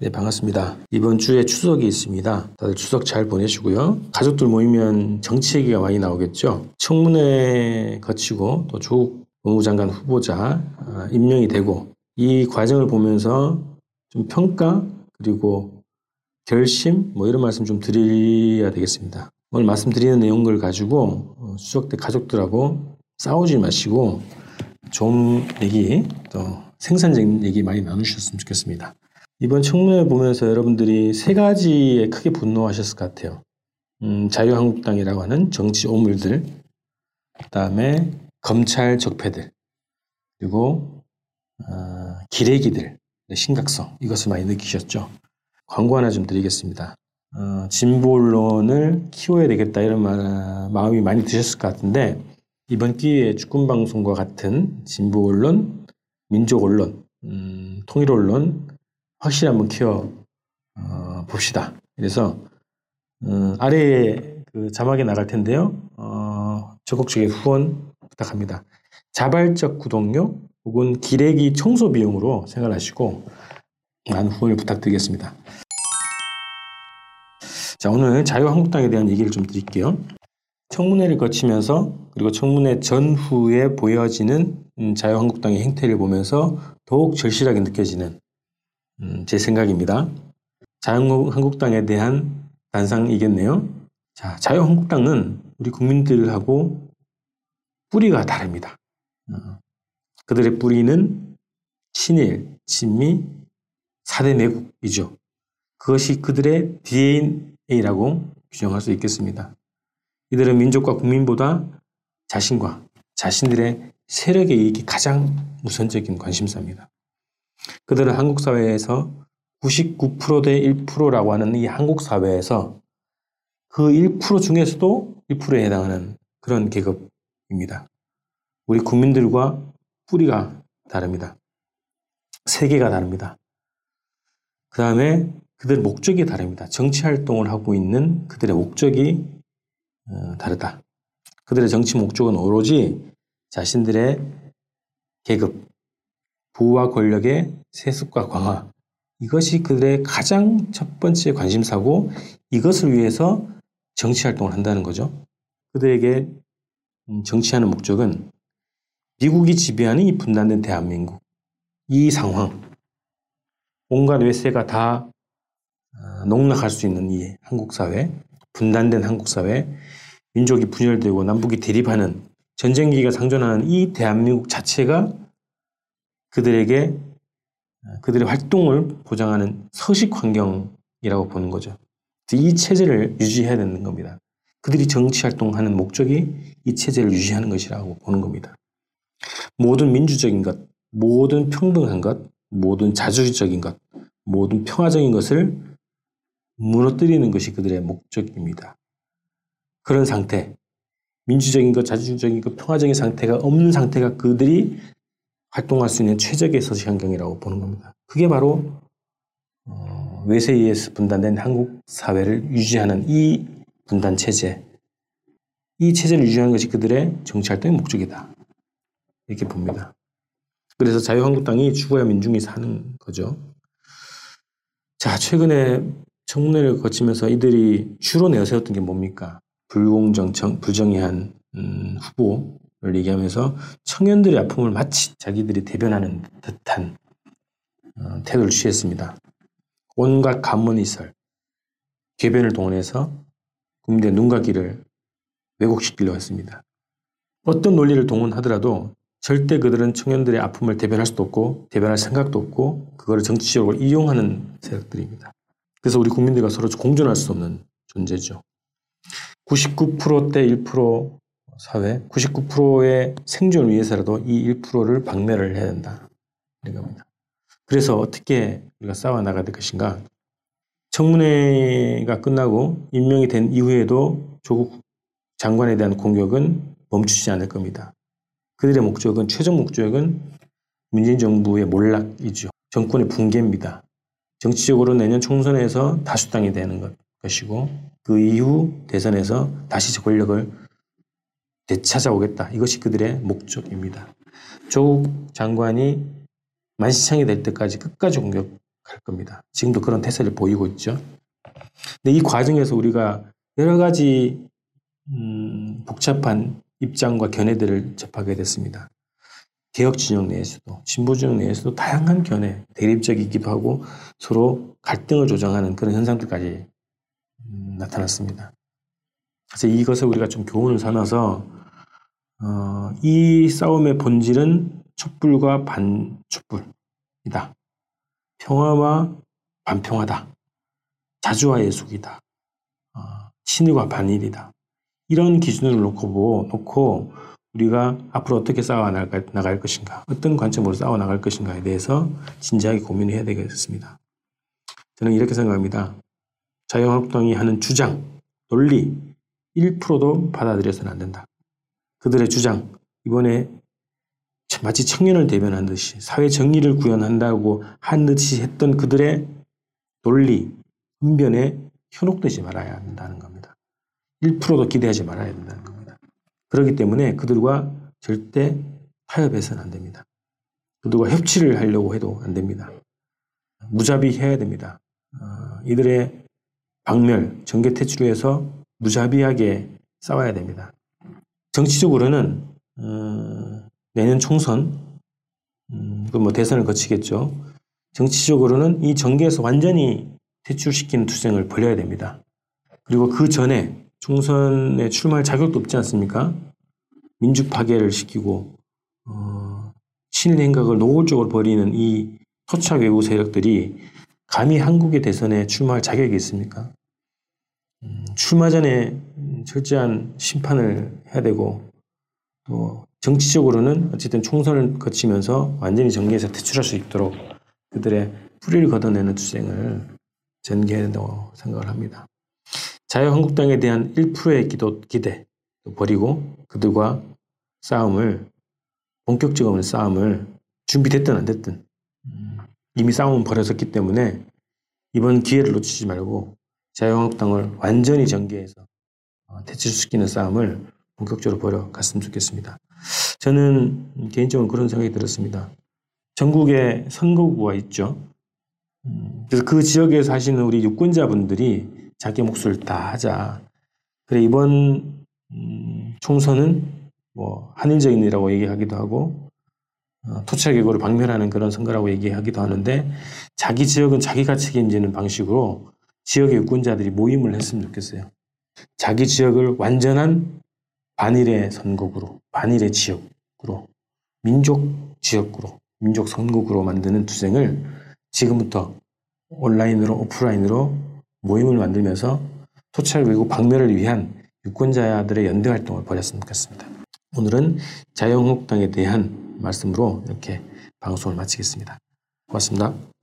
네, 반갑습니다. 이번 주에 추석이 있습니다. 다들 추석 잘 보내시고요. 가족들 모이면 정치 얘기가 많이 나오겠죠. 청문회 거치고 또 조국 법무장관 후보자 아, 임명이 되고 이 과정을 보면서 좀 평가 그리고 결심 뭐 이런 말씀 좀 드려야 되겠습니다. 오늘 말씀드리는 내용을 가지고 어, 추석 때 가족들하고 싸우지 마시고 좀 얘기 또 생산적인 얘기 많이 나누셨으면 좋겠습니다. 이번 청문회 보면서 여러분들이 세 가지에 크게 분노하셨을 것 같아요. 음, 자유한국당이라고 하는 정치 오물들, 그 다음에 검찰 적폐들, 그리고 어, 기레기들 심각성 이것을 많이 느끼셨죠. 광고 하나 좀 드리겠습니다. 어, 진보 언론을 키워야 되겠다 이런 마, 마음이 많이 드셨을 것 같은데 이번 기회에 주권 방송과 같은 진보 언론, 민족 언론, 음, 통일 언론 확실히 한번 키워 어, 봅시다. 그래서 어, 아래에 그 자막에 나갈 텐데요. 어, 적극적인 후원 부탁합니다. 자발적 구독료 혹은 기레기 청소 비용으로 생각하시고 많은 후원을 부탁드리겠습니다. 자, 오늘 자유한국당에 대한 얘기를 좀 드릴게요. 청문회를 거치면서 그리고 청문회 전후에 보여지는 음, 자유한국당의 행태를 보면서 더욱 절실하게 느껴지는 음, 제 생각입니다. 자유한국당에 대한 단상이겠네요. 자, 자유한국당은 우리 국민들하고 뿌리가 다릅니다. 어, 그들의 뿌리는 친일, 친미, 사대 내국이죠. 그것이 그들의 DNA라고 규정할 수 있겠습니다. 이들은 민족과 국민보다 자신과 자신들의 세력의 이익이 가장 우선적인 관심사입니다. 그들은 한국 사회에서 99%대 1%라고 하는 이 한국 사회에서 그 1% 중에서도 1%에 해당하는 그런 계급입니다. 우리 국민들과 뿌리가 다릅니다. 세계가 다릅니다. 그 다음에 그들 목적이 다릅니다. 정치 활동을 하고 있는 그들의 목적이 어, 다르다. 그들의 정치 목적은 오로지 자신들의 계급, 부와 권력의 세습과 강화. 이것이 그들의 가장 첫 번째 관심사고 이것을 위해서 정치 활동을 한다는 거죠. 그들에게 음, 정치하는 목적은 미국이 지배하는 이 분단된 대한민국, 이 상황, 온갖 외세가 다 어, 농락할 수 있는 이 한국 사회, 분단된 한국 사회, 민족이 분열되고 남북이 대립하는 전쟁기가 상존하는 이 대한민국 자체가 그들에게 그들의 활동을 보장하는 서식 환경이라고 보는 거죠. 이 체제를 유지해야 되는 겁니다. 그들이 정치 활동하는 목적이 이 체제를 유지하는 것이라고 보는 겁니다. 모든 민주적인 것, 모든 평등한 것, 모든 자주적인 것, 모든 평화적인 것을 무너뜨리는 것이 그들의 목적입니다. 그런 상태, 민주적인 것, 자주적인 것, 평화적인 상태가 없는 상태가 그들이 활동할 수 있는 최적의 서식 환경이라고 보는 겁니다. 그게 바로 어, 외세에 의해서 분단된 한국 사회를 유지하는 이 분단 체제, 이 체제를 유지하는 것이 그들의 정치 활동의 목적이다. 이렇게 봅니다. 그래서 자유한국당이 죽어야 민중이 사는 거죠. 자, 최근에 청문회를 거치면서 이들이 주로 내세웠던 게 뭡니까? 불공정, 정, 불정의한 음, 후보, 를 얘기하면서 청년들의 아픔을 마치 자기들이 대변하는 듯한 어, 태도를 취했습니다. 온갖 감문이설, 궤변을 동원해서 국민들의 눈과 귀를 왜곡시키려 했습니다. 어떤 논리를 동원하더라도 절대 그들은 청년들의 아픔을 대변할 수도 없고 대변할 생각도 없고 그거를 정치적으로 이용하는 세력들입니다. 그래서 우리 국민들과 서로 공존할 수 없는 존재죠. 99%대 1% 사회 99%의 생존을 위해서라도 이 1%를 박멸을 해야 된다. 이런 겁니다. 그래서 어떻게 우리가 싸워 나가야 될 것인가? 청문회가 끝나고 임명이 된 이후에도 조국 장관에 대한 공격은 멈추지 않을 겁니다. 그들의 목적은 최종 목적은 문재인 정부의 몰락이죠. 정권의 붕괴입니다. 정치적으로 내년 총선에서 다수당이 되는 것, 것이고 그 이후 대선에서 다시 권력을 되찾아오겠다. 이것이 그들의 목적입니다. 조국 장관이 만시창이 될 때까지 끝까지 공격할 갈 겁니다. 지금도 그런 태세를 보이고 있죠. 근데 이 과정에서 우리가 여러 가지 음, 복잡한 입장과 견해들을 접하게 됐습니다. 개혁 진영 내에서도 진보 진영 내에서도 다양한 견해, 대립적이기도 하고 서로 갈등을 조장하는 그런 현상들까지 음, 나타났습니다. 그래서 이것을 우리가 좀 교훈을 삼아서 어, 이 싸움의 본질은 촛불과 반촛불이다. 평화와 반평화다. 자주와 예속이다. 어, 신일과 반일이다. 이런 기준을 놓고, 보, 놓고 우리가 앞으로 어떻게 싸워 나갈, 나갈 것인가, 어떤 관점으로 싸워 나갈 것인가에 대해서 진지하게 고민해야 되겠습니다. 저는 이렇게 생각합니다. 자유한국당이 하는 주장, 논리 1%도 받아들여서는 안 된다. 그들의 주장, 이번에 마치 청년을 대변한 듯이 사회 정의를 구현한다고 한 듯이 했던 그들의 논리, 은변에 현혹되지 말아야 한다는 겁니다. 1%도 기대하지 말아야 된다는 겁니다. 그렇기 때문에 그들과 절대 타협해서는 안 됩니다. 그들과 협치를 하려고 해도 안 됩니다. 무자비해야 됩니다. 어, 이들의 박멸, 정계 퇴출해서 무자비하게 싸워야 됩니다. 정치적으로는 어, 내년 총선, 음, 그뭐 대선을 거치겠죠. 정치적으로는 이 정계에서 완전히 퇴출시키는 투쟁을 벌여야 됩니다. 그리고 그 전에 총선에 출마할 자격도 없지 않습니까? 민주 파괴를 시키고 어, 친일 행각을 노골적으로 벌이는 이 토착 외부 세력들이 감히 한국의 대선에 출마할 자격이 있습니까? 음, 출마 전에 철저한 심판을 해야 되고 또 정치적으로는 어쨌든 총선을 거치면서 완전히 정계에서 퇴출할 수 있도록 그들의 뿌리를 걷어내는 투쟁을 전개해야 된다고 생각을 합니다. 자유한국당에 대한 1%의 기도, 기대 버리고 그들과 싸움을 본격적인 싸움을 준비됐든 안 됐든 음, 이미 싸움은 벌어졌기 때문에 이번 기회를 놓치지 말고 자유한국당을 완전히 전개해서 어, 퇴출시키는 싸움을 본격적으로 벌여갔으면 좋겠습니다. 저는 개인적으로 그런 생각이 들었습니다. 전국에 선거구가 있죠. 음, 그래서 그 지역에 사시는 우리 유권자분들이 자기 몫을 다 하자. 그래 이번 음, 총선은 뭐 한일적인이라고 얘기하기도 하고 어, 토착외고를 박멸하는 그런 선거라고 얘기하기도 하는데 자기 지역은 자기가 책임지는 방식으로 지역의 유권자들이 모임을 했으면 좋겠어요. 자기 지역을 완전한 반일의 선거구로, 반일의 지역구로, 민족 지역구로, 민족 선거구로 만드는 투쟁을 지금부터 온라인으로, 오프라인으로 모임을 만들면서 토착 외국 박멸을 위한 유권자들의 연대 활동을 벌였으면 좋겠습니다. 오늘은 자유한국당에 대한 말씀으로 이렇게 방송을 마치겠습니다. 고맙습니다.